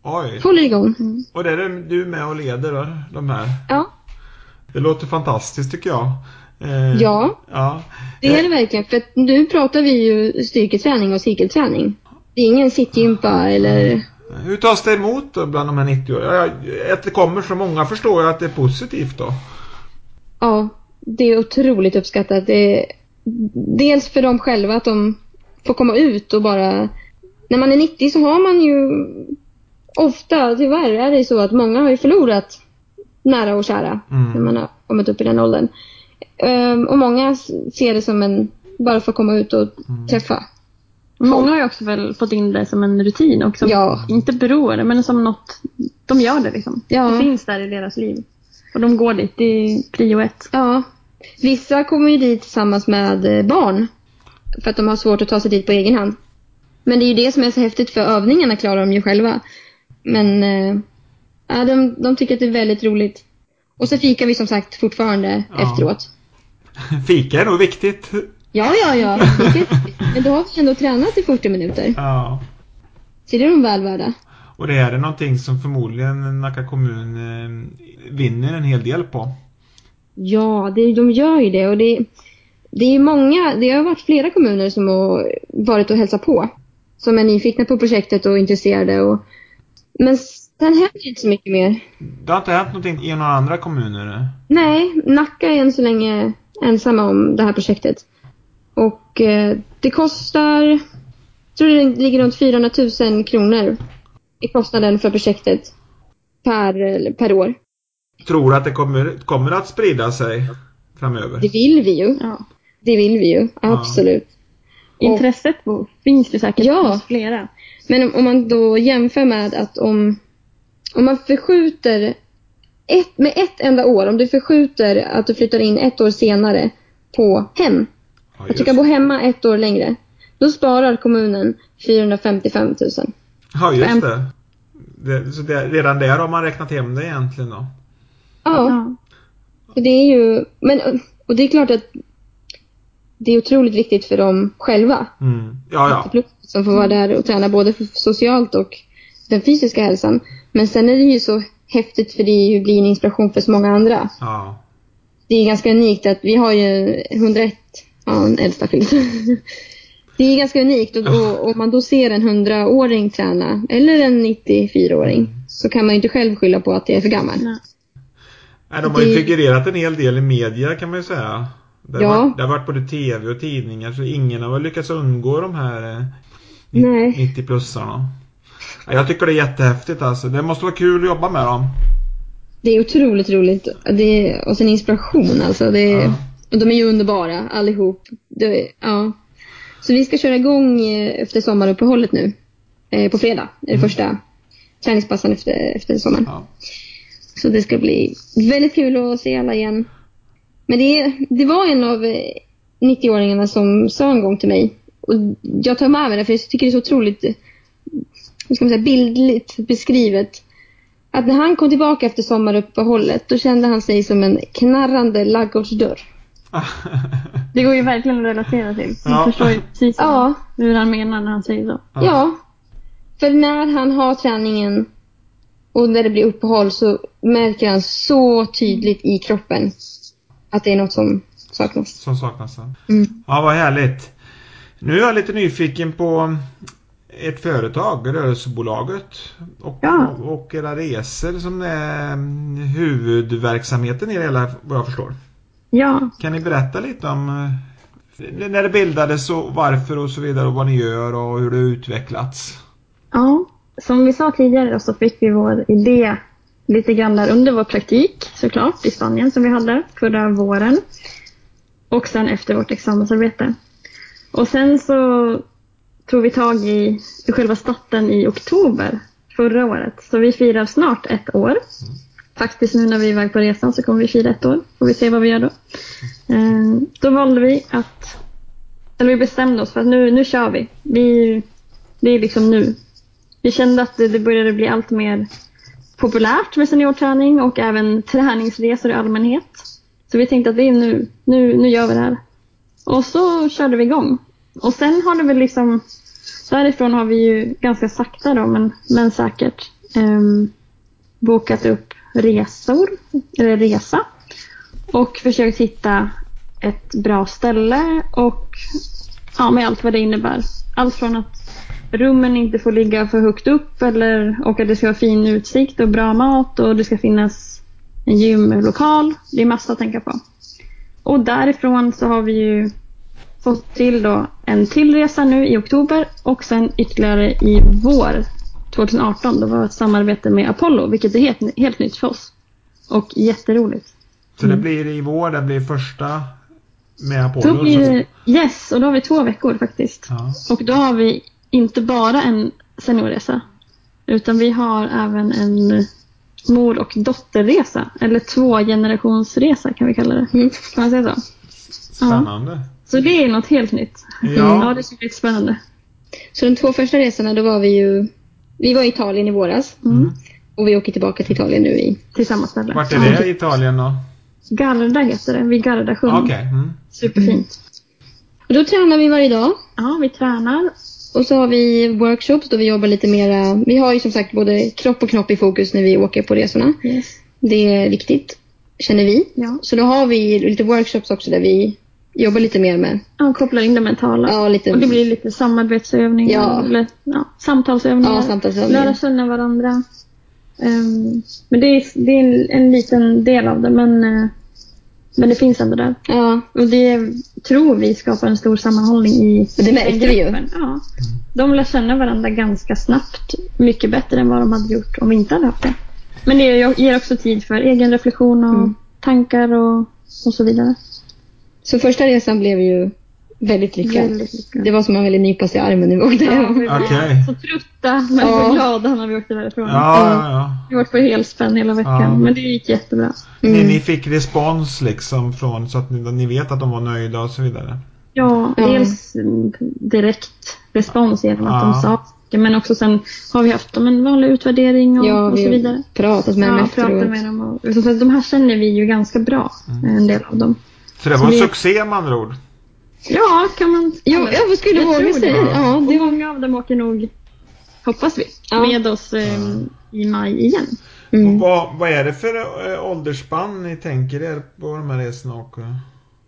oj. håller igång. Och det är du med och leder då, de här? Ja, Det låter fantastiskt tycker jag. Eh, Ja. ja. det är det verkligen. För nu pratar vi ju styrketräning och cykelträning. Det är ingen sittgympa eller... Hur tas det emot då bland de här 90-åringarna? Ja, Att det kommer så många förstår jag att det är positivt då. Ja, det är otroligt uppskattat. Det är dels för dem själva att de får komma ut och bara... När man är 90 så har man ju ofta, tyvärr är det så att många har ju förlorat nära och kära Mm. när man har kommit upp i den åldern. Ehm, och många ser det som en, bara för att komma ut och träffa. Många har ju också väl fått in det som en rutin också. Ja. Inte beroende, men som något... De gör det liksom. Ja. Det finns där i deras liv. Och de går dit. Det är prio ett. Ja. Vissa kommer ju dit tillsammans med eh, barn. För att de har svårt att ta sig dit på egen hand. Men det är ju det som är så häftigt för övningarna klarar de ju själva. Men ja, de, de tycker att det är väldigt roligt. Och så fikar vi som sagt fortfarande Ja. efteråt. Fika är nog viktigt. Ja, ja, ja. Men då har vi ändå tränat i 40 minuter. Ja. Så det är de väl värda. Och det här är någonting som förmodligen Nacka kommun eh, vinner en hel del på. Ja, det, de gör ju det. Och det, det är ju många, det har varit flera kommuner som har varit och hälsat på. Som är nyfikna på projektet och intresserade. Och, men sen händer det inte så mycket mer. Det har inte hänt någonting i några andra kommuner? Nej, Nacka är än så länge ensamma om det här projektet. Och eh, det kostar, jag tror det ligger runt 400 000 kronor i kostnaden för projektet per, per år. Tror du att det kommer, kommer att sprida sig framöver? Det vill vi ju. Ja. Det vill vi ju, absolut. intresset på, finns det säkert Ja. hos flera. Men om, om man då jämför med att om, om man förskjuter ett, med ett enda år, om du förskjuter att du flyttar in ett år senare på hem, Ja, att du kan bo hemma ett år längre, då sparar kommunen 455 000. ja, just det. det. Så det, redan där har man räknat hem det egentligen då. Ja, Ja. så det är ju, men, och det är klart att det är otroligt viktigt för dem själva. Mm. Ja, ja. Som får vara där och träna både för socialt och den fysiska hälsan. Men sen är det ju så häftigt för det ju blir en inspiration för så många andra. ja. Det är ganska unikt att vi har ju 101, ja en äldsta fyllt. Det är ganska unikt och, och om man då ser en 100-åring träna eller en 94-åring så kan man ju inte själv skylla på att det är för gammal. Nej. Nej, de har ju Det- figurerat en hel del i media kan man ju säga. Det har, Ja. varit, det har varit både TV och tidningar så ingen har väl lyckats undgå de här eh, Nej. 90-plussarna. Ja, Jag tycker det är jättehäftigt alltså. Det måste vara kul att jobba med dem. Det är otroligt roligt. Det är, och sen inspiration alltså. Det är, Ja. Och de är ju underbara allihop. Det, ja. Så vi ska köra igång eh, efter sommaruppehållet nu. Eh, på fredag. är Det första träningspassen efter, efter sommaren. Ja. Så det ska bli väldigt kul att se alla igen. Men det, det var en av eh, 90-åringarna som sa en gång till mig. Och jag tar med mig det för jag tycker det är så otroligt eh, hur ska man säga, bildligt beskrivet. Att när han kom tillbaka efter sommaruppehållet då kände han sig som en knarrande ladugårdsdörr. Det går ju verkligen att relatera till. Ja. Jag förstår ju precis Ja, hur han menar när han säger så. ja. För när han har träningen och när det blir uppehåll så märker han så tydligt i kroppen att det är något som saknas. Som saknas. ja. Mm. Ja, vad härligt. Nu är jag lite nyfiken på ert företag, rörelsebolaget och, Ja. och, och era resor som är mm, huvudverksamheten i det hela vad jag förstår. Ja, Kan ni berätta lite om eh, när det bildades och varför och så vidare och vad ni gör och hur det har utvecklats? Ja, som vi sa tidigare så fick vi vår idé lite grann där under vår praktik såklart i Spanien som vi hade förra våren. Och sen efter vårt examensarbete. Och sen så tog vi tag i, själva starten i oktober förra året. Så vi firar snart ett år. Faktiskt nu när vi är iväg på resan så kommer vi fira ett år. Får vi se vad vi gör då. Eh, då valde vi att, eller vi bestämde oss för att nu, nu kör vi. vi. Det är liksom nu. Vi kände att det, det började bli allt mer populärt med seniorträning och även träningsresor i allmänhet. Så vi tänkte att det är nu, nu, nu gör vi det här. Och så körde vi igång. Och sen har det väl liksom, därifrån har vi ju ganska sakta då, men, men säkert, ehm, bokat upp resor, eller resa. Och försökt hitta ett bra ställe och ja, med allt vad det innebär. Allt från att rummen inte får ligga för högt upp eller, och att det ska vara fin utsikt och bra mat och det ska finnas en gymlokal. Det är massa att tänka på. Och därifrån så har vi ju fått till då en till resa nu i oktober och sen ytterligare i vår 2018. Det var ett samarbete med Apollo vilket är helt, helt nytt för oss. Och jätteroligt. Så det blir i vår, det blir första med Apollo. Då blir, yes, och då har vi två veckor faktiskt. Ja. Och då har vi inte bara en seniorresa. Utan vi har även en mor och dotterresa. Eller två generationsresa kan vi kalla det. Mm. Kan man säga så? Spännande. Så det är något helt nytt. Ja. ja det ska bli spännande. Så de två första resorna då var vi ju, vi var i Italien i våras Mm. och vi åker tillbaka till Italien nu i, Till samma ställe. Vart är det i Italien då? Garda heter det. Vid Gardasjön. Okej. Mm. Superfint. och då tränar vi varje dag Ja, vi tränar. och så har vi workshops då vi jobbar lite mera, vi har ju som sagt både kropp och knopp i fokus när vi åker på resorna. Yes. Det är viktigt, känner vi. Ja. Så då har vi lite workshops också där vi jobbar lite mer med, ja, kopplar in det mentala. ja lite, Och det blir lite samarbetsövningar. Ja. Eller, ja, samtalsövningar. ja, samtalsövningar. Lära känna varandra. Ehm, men det är, det är en, en liten del av det, men, eh, men det finns ändå där. Ja, Och det tror vi skapar en stor sammanhållning i och det märkte vi ju. Ja. De lär känna varandra ganska snabbt. Mycket bättre än vad de hade gjort om vi inte hade haft det. Men det ger- ger också tid för egen reflektion och Mm. tankar och, och så vidare. Så första resan blev ju Väldigt lyckad. Väldigt lyckad. Det var som att man ville nypa sig i armen när vi åkte Ja, hem. vi blev Okej. så trötta men Ja. så glada när vi åkte därifrån. Ja, ja, ja. Vi var på helspänn hela veckan. Ja. Men det gick jättebra. Ni, Mm. ni fick respons liksom från så att ni, ni vet att de var nöjda och så vidare. Ja, Ja. dels mm, direkt respons genom att Ja. de sa saker, men också sen har vi haft dem en vanlig utvärdering och, Ja, och så vi vidare. har pratat med dem Ja, pratar efteråt. med dem. Och, så, så, de här känner vi ju ganska bra, Mm. en del av dem. Så det var en succé med andra ord. Ja, kan man Ja, jag vad skulle Jag våga säga. det. Ja, det Och var... många av dem åker nog, hoppas vi, Ja. med oss eh, i maj igen. Mm. Vad, vad är det för äh, åldersspann ni tänker er på de här resorna? Och, eh?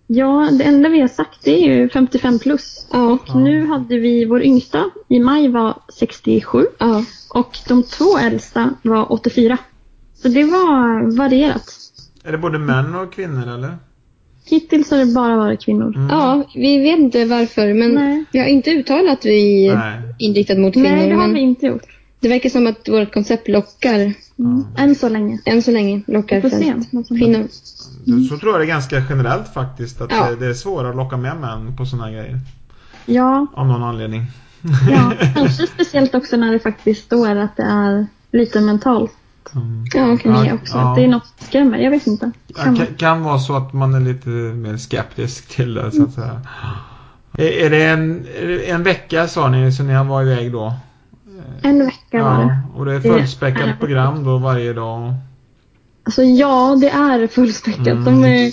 Ja, det enda vi har sagt det är ju 55 plus. Ja, Ja. Nu hade vi vår yngsta i maj var 67 ja. och de två äldsta var 84. Så det var varierat. är det både män och kvinnor eller? Hittills har det bara varit kvinnor. Mm. ja, vi vet inte varför men Nej. vi har inte uttalat att vi är Nej. inriktat mot kvinnor. Nej, det har vi inte gjort. det verkar som att vårt koncept lockar, Mm. Än så länge. än så länge, lockar främst kvinnor. Så tror jag det är ganska generellt faktiskt. Att Ja. det, det är svårare att locka med män på sådana här grejer. Ja, Av någon anledning. ja, kanske speciellt också när det faktiskt står att det är lite mentalt Mm. Ja, kan Ja, också. ja. Det är något som skrämmer. Jag vet inte. Ja, Kan vara. kan vara så att man är lite mer skeptisk till det så att säga. Är, är det en, är det en vecka sa ni så ni varit iväg då? En vecka var det. och det är Det är fullspäckat program då varje dag. Alltså ja, det är fullspäckat. Mm. De, är,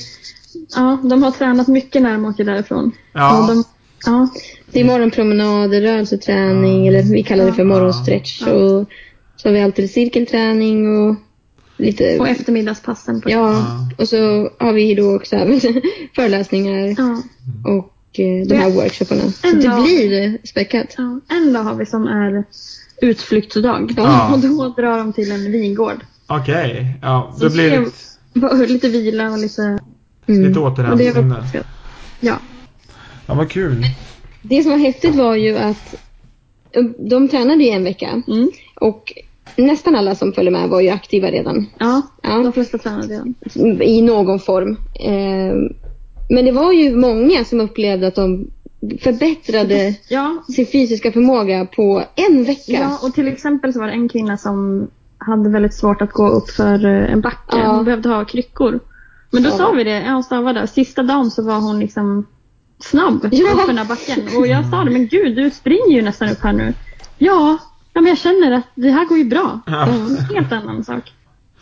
ja, de har tränat mycket när de åker därifrån. Ja. De, ja, Det är morgonpromenader, rörelseträning, Ja. eller vi kallar det för Ja. morgonstretch. Ja. Och så har vi alltid cirkelträning och lite... och eftermiddagspassen. På Ja, Ja. och så har vi då också föreläsningar Ja, och eh, de här workshopparna. Så En det dag. blir späckat. ja. En dag har vi som är utflyktsdag. Ja. Och då drar de till en vingård. Okej, ja. Så Då blir det det- lite, Lite vila och lite... Mm. lite återhämtning. Ja. Ja, vad kul. Det som var häftigt var ju att de tränade ju en vecka Mm. och nästan alla som följde med var ju aktiva redan. Ja, Ja, de flesta tränar redan. I någon form. Eh, Men det var ju många som upplevde att de förbättrade Ja, sin fysiska förmåga på en vecka. ja, och till exempel så var det en kvinna som hade väldigt svårt att gå upp för eh, en backe. Ja. Hon behövde ha kryckor. Men då sa vi det, ja hon stavade. Sista dagen så var hon liksom snabb Ja. upp den här backen. Och jag sa det, men gud du springer ju nästan upp här nu. Ja, ja men jag känner att det här går ju bra. Ja. Det är en helt annan sak.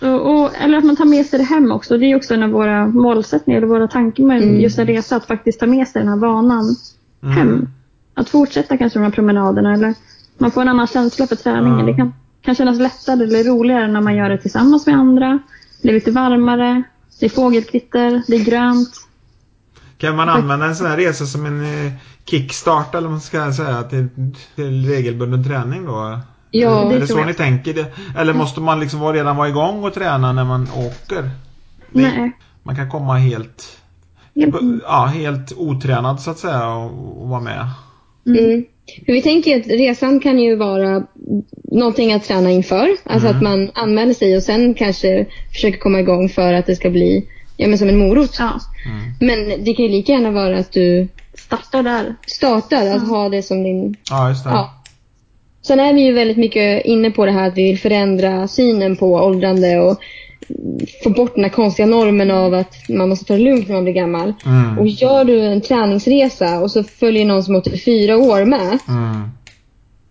Så, och, eller att man tar med sig det hem också. Det är också en av våra målsättningar, eller våra tankar med Mm. just en resa. Att faktiskt ta med sig den här vanan Mm. hem. Att fortsätta kanske de här promenaderna eller man får en annan känsla för träningen. Ja. Det kan, kan kännas lättare eller roligare när man gör det tillsammans med andra. Det är lite varmare, det är fågelkvitter, det är grönt. Kan man använda en sån här resa som en eh, kickstart eller vad man ska säga till, till regelbunden träning då? Ja, är det det så jag. ni tänker? Det? Eller måste man liksom vara- redan vara igång och träna när man åker? Det- Nej. Man kan komma helt, Helt, ja, helt otränad så att säga och, och vara med. Mm. För vi tänker att resan kan ju vara någonting att träna inför. Alltså Mm. att man anmäler sig och sen kanske försöker komma igång för att det ska bli ja, men som en morot. ja, Mm. Men det kan ju lika gärna vara att du starta där. startar, att ha det som din... Ja, just det. Ja. Sen är vi ju väldigt mycket inne på det här att vi vill förändra synen på åldrande och få bort den här konstiga normen av att man måste ta det lugnt när man blir gammal. Mm. Och gör du en träningsresa och så följer någon som är 84 år med. Mm.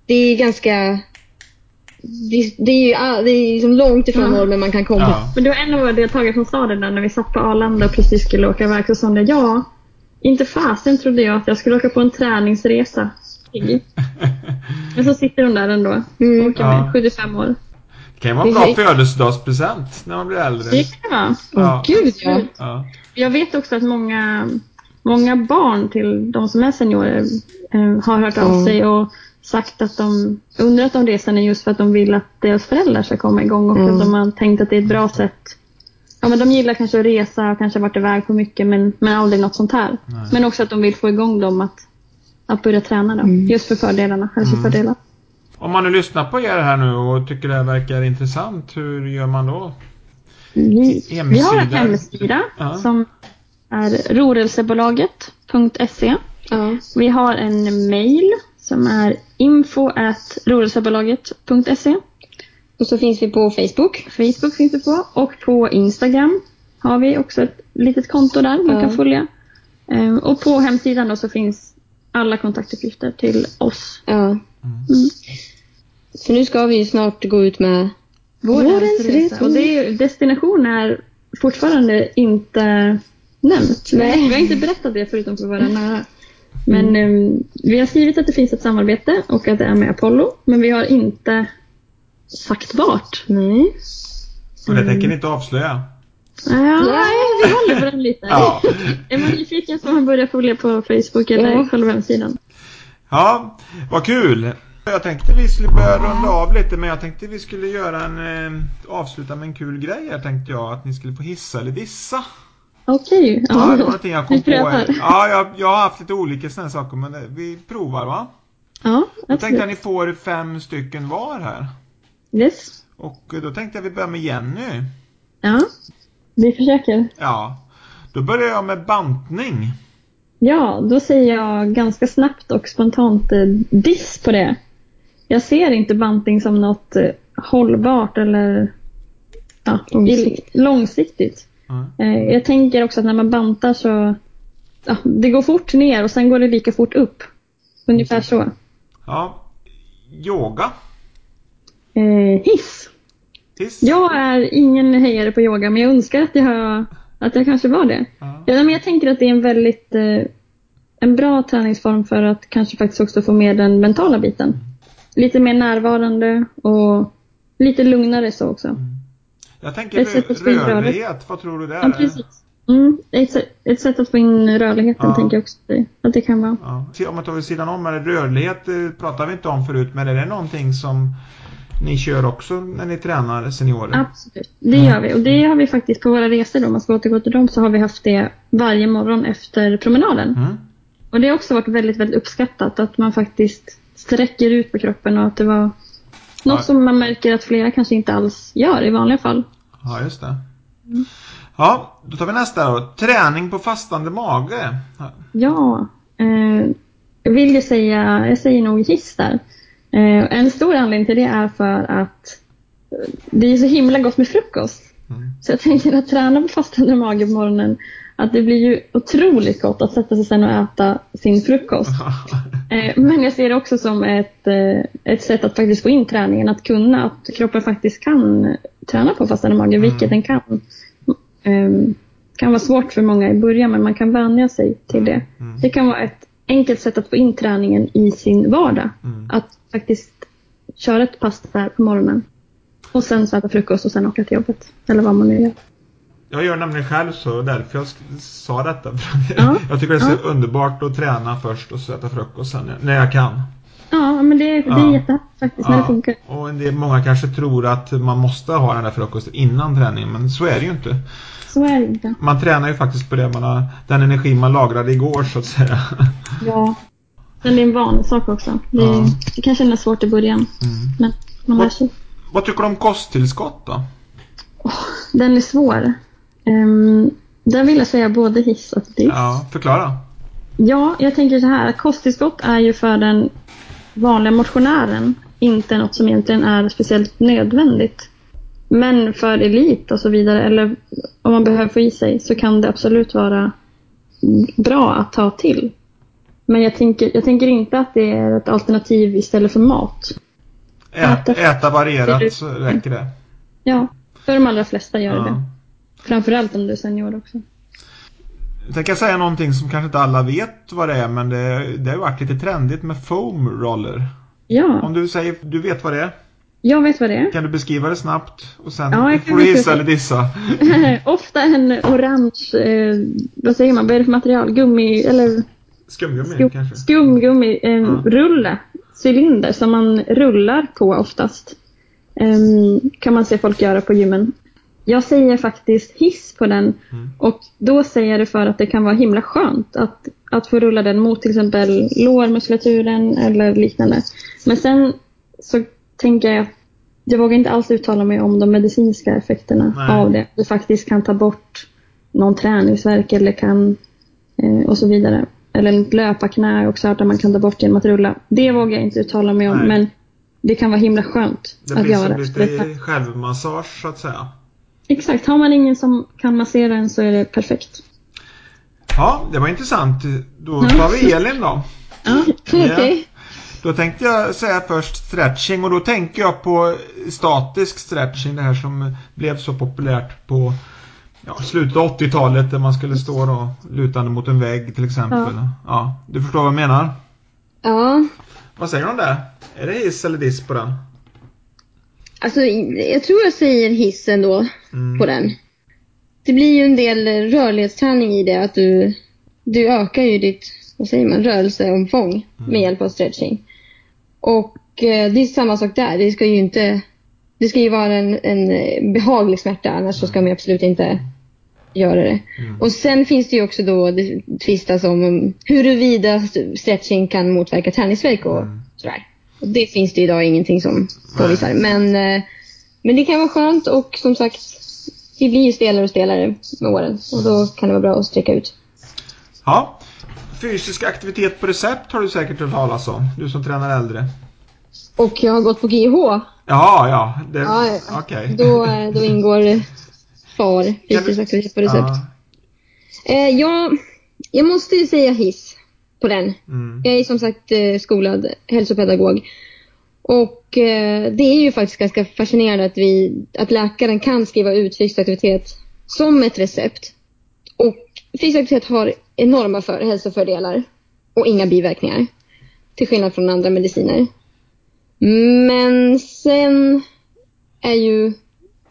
Det är ganska... Det, det är ju ah, det är liksom långt ifrån Ja. normen man kan komma. Ja. Men det var en av våra deltagare som sa det där när vi satt på Arlanda och precis skulle åka iväg. Så sa hon det, ja, inte fasen trodde jag att jag skulle åka på en träningsresa. Men så sitter hon där ändå Mm. och åker Ja. med, 75 år. Det kan ju vara en bra födelsedagspresent när man blir äldre. Det kan det vara. Ja. Gud ja. Ja. Jag vet också att många, många barn till de som är seniorer eh, har hört av sig och sagt att de undrat om resan är just för att de vill att deras föräldrar ska komma igång och Mm. att de har tänkt att det är ett bra sätt. Ja, men de gillar kanske att resa och kanske varit iväg på mycket men, men aldrig något sånt här. Nej. Men också att de vill få igång dem att, att börja träna då. Mm. Just för fördelarna, hälsofördelar. Om man nu lyssnar på er här nu och tycker det här verkar intressant, hur gör man då? Vi, vi har en Hemsida. hemsida Ja. som är rorelsebolaget.se Ja. Vi har en mail som är info. Och så finns vi på Facebook. Facebook finns det på och på Instagram har vi också ett litet konto där man Ja. kan följa. Ehm, Och på hemsidan då så finns alla kontaktuppgifter till oss. Ja. Mm. För nu ska vi ju snart gå ut med Vårens resa. Och det är, ju- destination är fortfarande inte nämnt. Nej. Vi har inte berättat det förutom för våra nära. Men ehm, vi har skrivit att det finns ett samarbete och att det är med Apollo. Men vi har inte sagt vart. Nej. Och det tänker ni inte avslöja. Ja, vi håller på den lite. Ja. Är man nyfiken får man börja följa på Facebook eller Ja. själva hemsidan. Ja, vad kul! Jag tänkte vi skulle börja runda av lite men jag tänkte vi skulle göra en eh, avsluta med en kul grej här tänkte jag att ni skulle få hissa eller dissa. Okej. Ja, det var någonting jag kom på. Ja, jag, jag har haft lite olika sådana saker men eh, vi provar va? Ja, Då tänkte jag absolut. att ni får fem stycken var här. Yes. Och eh, då tänkte jag vi börjar med Jenny. Ja. Vi försöker. Ja. Då börjar jag med bantning. Ja, då säger jag ganska snabbt och spontant eh, diss på det. Jag ser inte bantning som något eh, hållbart eller ja, långsiktigt. Eh, jag tänker också att när man bantar så ja, det går fort ner och sen går det lika fort upp. Ungefär så. Ja. Yoga. Eh, hiss. Hiss. Jag är ingen hejare på yoga men jag önskar att jag, att jag kanske var det. Ja. Ja, men jag tänker att det är en väldigt eh, en bra träningsform för att kanske faktiskt också få med den mentala biten. Lite mer närvarande och lite lugnare så också. Jag tänker Ett sätt att få in rörlighet. Vad tror du det är? Ja, precis. Mm, ett, sätt- ett sätt att få in rörligheten Ja. tänker jag också att det kan vara. Ja. Om man tar vid sidan om, rörlighet eh, pratar vi inte om förut, men är det någonting som ni kör också när ni tränar seniorer? Absolut, det gör vi. Och det har vi faktiskt på våra resor, då, om man ska återgå till dem, så har vi haft det varje morgon efter promenaden. Mm. Och det har också varit väldigt, väldigt uppskattat att man faktiskt sträcker ut på kroppen och att det var Ja. något som man märker att flera kanske inte alls gör i vanliga fall. Ja, just det. Ja, då tar vi nästa då. Träning på fastande mage. Ja. Ja, eh, jag vill ju säga, jag säger nog hiss där. Eh, en stor anledning till det är för att eh, det är så himla gott med frukost. Mm. Så jag tänker att träna på fastande mage på morgonen, att det blir ju otroligt gott att sätta sig sen och äta sin frukost. Eh, Men jag ser det också som ett, eh, ett sätt att faktiskt få in träningen, att kunna, att kroppen faktiskt kan träna på fastande mage, vilket den kan. Eh, kan vara svårt för många i början, men man kan vänja sig till det. Mm. Det kan vara ett enkelt sätt att få in träningen i sin vardag. Mm. Att faktiskt köra ett pass där på morgonen. Och sen så äta frukost och sen åka till jobbet. Eller vad man nu gör. Jag gör nämligen själv så, därför jag sa detta. Ja. jag tycker det är så underbart att träna först och så äta frukost sen när jag kan. Ja, men det, det är Ja. jättehärligt faktiskt när det funkar. Och en del, många kanske tror att man måste ha den där frukosten innan träningen, men så är det ju inte. Så är det inte. Man tränar ju faktiskt på det man har, den energi man lagrade igår så att säga. Ja. Men det är en vanesak också. Det, Ja. det kan kännas svårt i början. Mm. Men man lär sig. Vad tycker du om kosttillskott då? Den är svår. Um, där vill jag säga både hiss och diss. Ja, förklara. Ja, jag tänker så här. Kosttillskott är ju för den vanliga motionären inte något som egentligen är speciellt nödvändigt. Men för elit och så vidare, eller om man behöver få i sig, så kan det absolut vara bra att ta till. Men jag tänker, jag tänker inte att det är ett alternativ istället för mat. Ät, Äta- äta varierat så räcker det. Ja, för de allra flesta gör det. Framförallt om du är senior också. Jag tänker säga någonting som kanske inte alla vet vad det är, men det, det har varit lite trendigt med foam roller. Ja, Om du säger, du vet vad det är? jag vet vad det är. Kan du beskriva det snabbt? Och sen Ja, jag kan får du hissa beskriva. eller dissa. Ofta en orange, eh, vad säger man, vad är det för material? Gummi, eller Skumgummi skum, kanske? skumgummi, eh, Ja. rulle, cylinder som man rullar på oftast. Ehm, kan man se folk göra på gymmen. Jag säger faktiskt hiss på den Mm. och då säger jag det för att det kan vara himla skönt att, att få rulla den mot till exempel lårmuskulaturen eller liknande. Men sen så tänker jag, jag vågar inte alls uttala mig om de medicinska effekterna Nej. av det. Det faktiskt kan ta bort någon träningsvärk eller kan eh, och så vidare. eller ett löparknä också att man kan ta bort genom att rulla. Det vågar jag inte uttala mig om Nej. men det kan vara himla skönt Det att blir som göra. lite självmassage så att säga. Exakt, har man ingen som kan massera en så är det perfekt. Ja, det var intressant. Då tar vi Elin då. Ja, Okej. Då tänkte jag säga först stretching och då tänker jag på statisk stretching, det här som blev så populärt på ja, slutet av 80-talet där man skulle stå då lutande mot en vägg till exempel. Ja. Ja. du förstår vad jag menar? Ja, Vad säger du om det? Är det hiss eller diss på den? Alltså jag tror jag säger hissen då Mm. på den. Det blir ju en del rörlighetsträning i det, att du, du ökar ju ditt, vad säger man, rörelseomfång med hjälp av stretching. Och eh, det är samma sak där, det ska ju inte, det ska ju vara en, en eh, behaglig smärta, annars så ska man absolut inte göra det. Och sen finns det ju också då det tvistas om huruvida stretching kan motverka träningsvärk och sådär. Det finns det idag ingenting som påvisar. Men, eh, men det kan vara skönt och som sagt, vi blir ju stelare och stelare med åren. Och då kan det vara bra att sträcka ut. Ja. Fysisk aktivitet på recept har du säkert hört talas om. Du som tränar äldre. Och jag har gått på GH. Ja, ja. Det, Ja. Okej. Då, eh, då ingår FAR, fysisk aktivitet på recept. Ja. Eh, jag, jag måste ju säga hiss på den. Mm. Jag är som sagt eh, skolad hälsopedagog. Och eh, det är ju faktiskt ganska fascinerande att, vi, att läkaren kan skriva ut fysisk aktivitet som ett recept. Och fysisk aktivitet har enorma för, hälsofördelar och inga biverkningar. Till skillnad från andra mediciner. Men sen är ju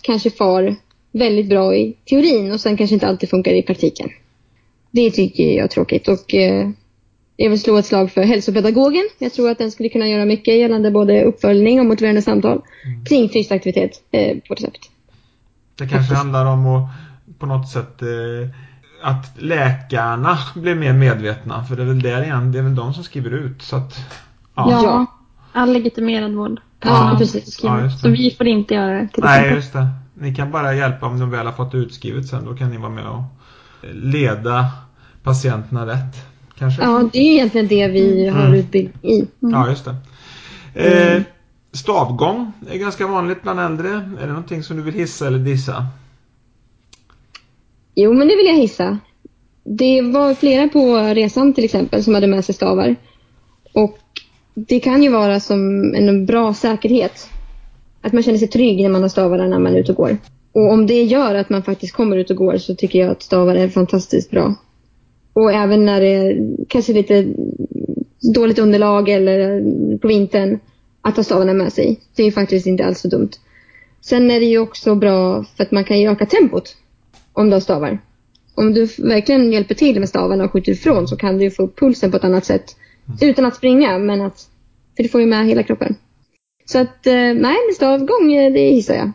kanske FAR väldigt bra i teorin och sen kanske inte alltid funkar i praktiken. Det tycker jag är tråkigt och eh, jag vill slå ett slag för hälsopedagogen. Jag tror att den skulle kunna göra mycket gällande både uppföljning och motiverande samtal kring fysisk aktivitet eh, på recept. Det kanske handlar om att på något sätt eh, att läkarna blir mer medvetna. För det är väl där igen, det är väl de som skriver ut. Så att, Ja, Ja. all legitimerad vård. Ja, Ja, precis. Ja. Så vi får inte göra det till Nej, exempel. just det. Ni kan bara hjälpa om de väl har fått det utskrivet sen. Då kan ni vara med och leda patienterna rätt. Kanske? Ja, det är egentligen det vi har Mm. utbildning i. Ja, just det. Eh, stavgång är ganska vanligt bland äldre. Är det någonting som du vill hissa eller dissa? Jo, men det vill jag hissa. Det var flera på resan till exempel som hade med sig stavar. Och det kan ju vara som en bra säkerhet. Att man känner sig trygg när man har stavarna när man är ute och går. Och om det gör att man faktiskt kommer ut och går så tycker jag att stavar är fantastiskt bra. Och även när det är kanske lite dåligt underlag eller på vintern, att ha stavarna med sig. Det är faktiskt inte alls så dumt. Sen är det ju också bra för att man kan ju öka tempot om du har stavar. Om du verkligen hjälper till med stavarna och skjuter ifrån så kan du få upp pulsen på ett annat sätt. Utan att springa, men att... För du får ju med hela kroppen. Så att, eh, nej, med stavgång, eh, det hissar jag.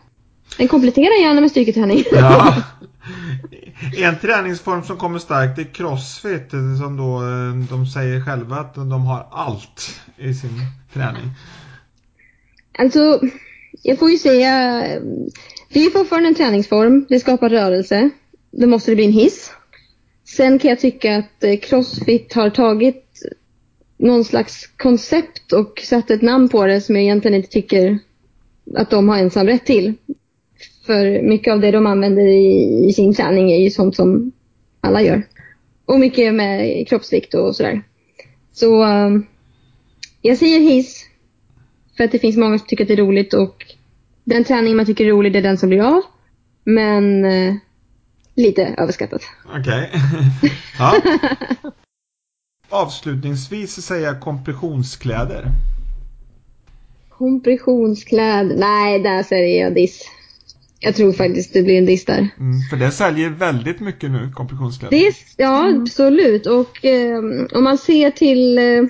Den kompletterar gärna med styrketräning. Ja. En träningsform som kommer starkt är crossfit som då eh, de säger själva att de har allt i sin träning. Alltså, jag får ju säga... Det är fortfarande en träningsform. Det skapar rörelse. Då måste det bli en hiss. Sen kan jag tycka att eh, Crossfit har tagit någon slags koncept och satt ett namn på det som jag egentligen inte tycker att de har ensam rätt till. För mycket av det de använder i, i sin träning är ju sånt som alla gör. Och mycket med kroppsvikt och sådär. Så eh, jag säger hiss. För att det finns många som tycker att det är roligt och den träning man tycker är rolig det är den som blir av. Men eh, lite överskattat. Okej. ja. Avslutningsvis säger jag kompressionskläder. Kompressionskläder. Nej, där säger jag diss. Jag tror faktiskt det blir en diss där. Mm, för det säljer väldigt mycket nu, kompressionskläder. Det är, ja, absolut. Och eh, om man ser till eh,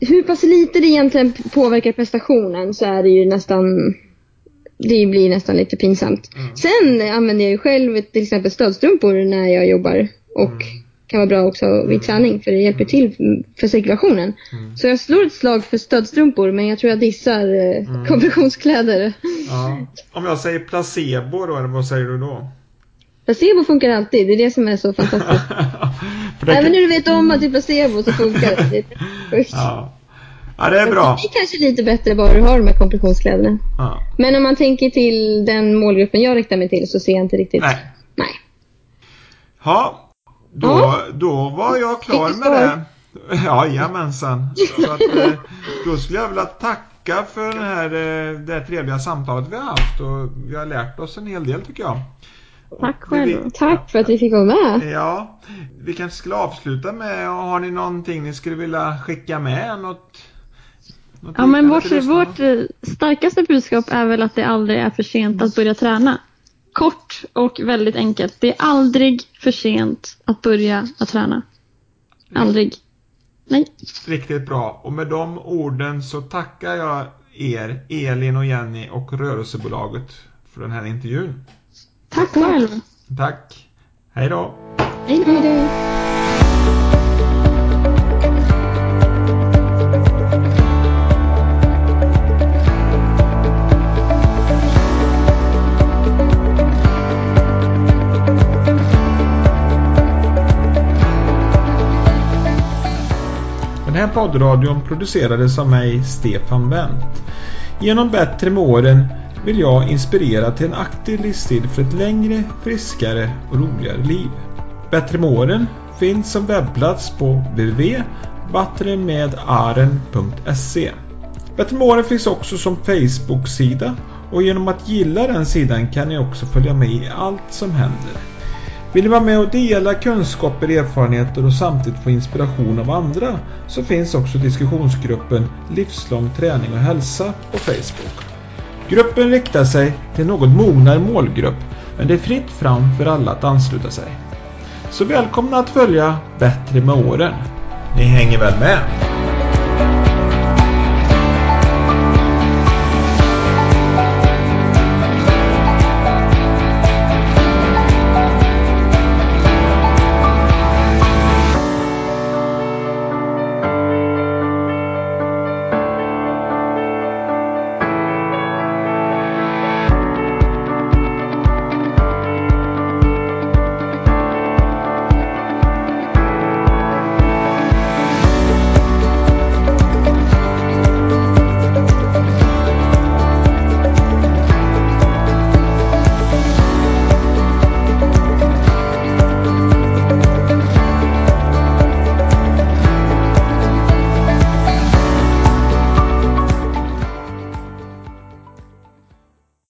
hur pass lite det egentligen påverkar prestationen så är det ju nästan det blir nästan lite pinsamt. Sen använder jag ju själv till exempel stödstrumpor när jag jobbar och kan vara bra också vid träning för det hjälper till för cirkulationen. Så jag slår ett slag för stödstrumpor men jag tror jag dissar eh, kompressionskläder. Ja. Om jag säger placebo då, eller vad säger du då? Placebo funkar alltid, det är det som är så fantastiskt. Även när du vet om att det är placebo så funkar det. det ja. ja, det är bra. Det är kanske lite bättre bara du har de här kompressionskläderna. Ja. Men om man tänker till den målgruppen jag riktar mig till så ser jag inte riktigt. Nej. Nej. Ja, då, ja. då var jag klar med det. Ja, jajamensan. Så att, eh, då skulle jag vilja tacka för det här, eh, det här trevliga samtalet vi har haft och vi har lärt oss en hel del tycker jag. Tack själv. Vi, Tack för att vi fick vara med. Ja, vi kanske skulle avsluta med, har ni någonting ni skulle vilja skicka med? Något, något ja, men vårt, vårt eh, starkaste budskap är väl att det aldrig är för sent att börja träna. Kort och väldigt enkelt. Det är aldrig för sent att börja att träna. Aldrig. Nej. Riktigt bra. Och med de orden så tackar jag er, Elin och Jenny och Rörelsebolaget för den här intervjun. Tack själv. Tack. Hej då. Hej då. Här poddradion producerades av mig, Stefan Wendt. Genom Bättre med åren vill jag inspirera till en aktiv livsstil för ett längre, friskare och roligare liv. Bättre med åren finns som webbplats på www.battremedaren.se Bättre med åren finns också som Facebook-sida och genom att gilla den sidan kan ni också följa med i allt som händer. Vill du vara med och dela kunskaper, erfarenheter och samtidigt få inspiration av andra så finns också diskussionsgruppen Livslång träning och hälsa på Facebook. Gruppen riktar sig till något mognare målgrupp men det är fritt fram för alla att ansluta sig. Så välkomna att följa Bättre med åren. Ni hänger väl med?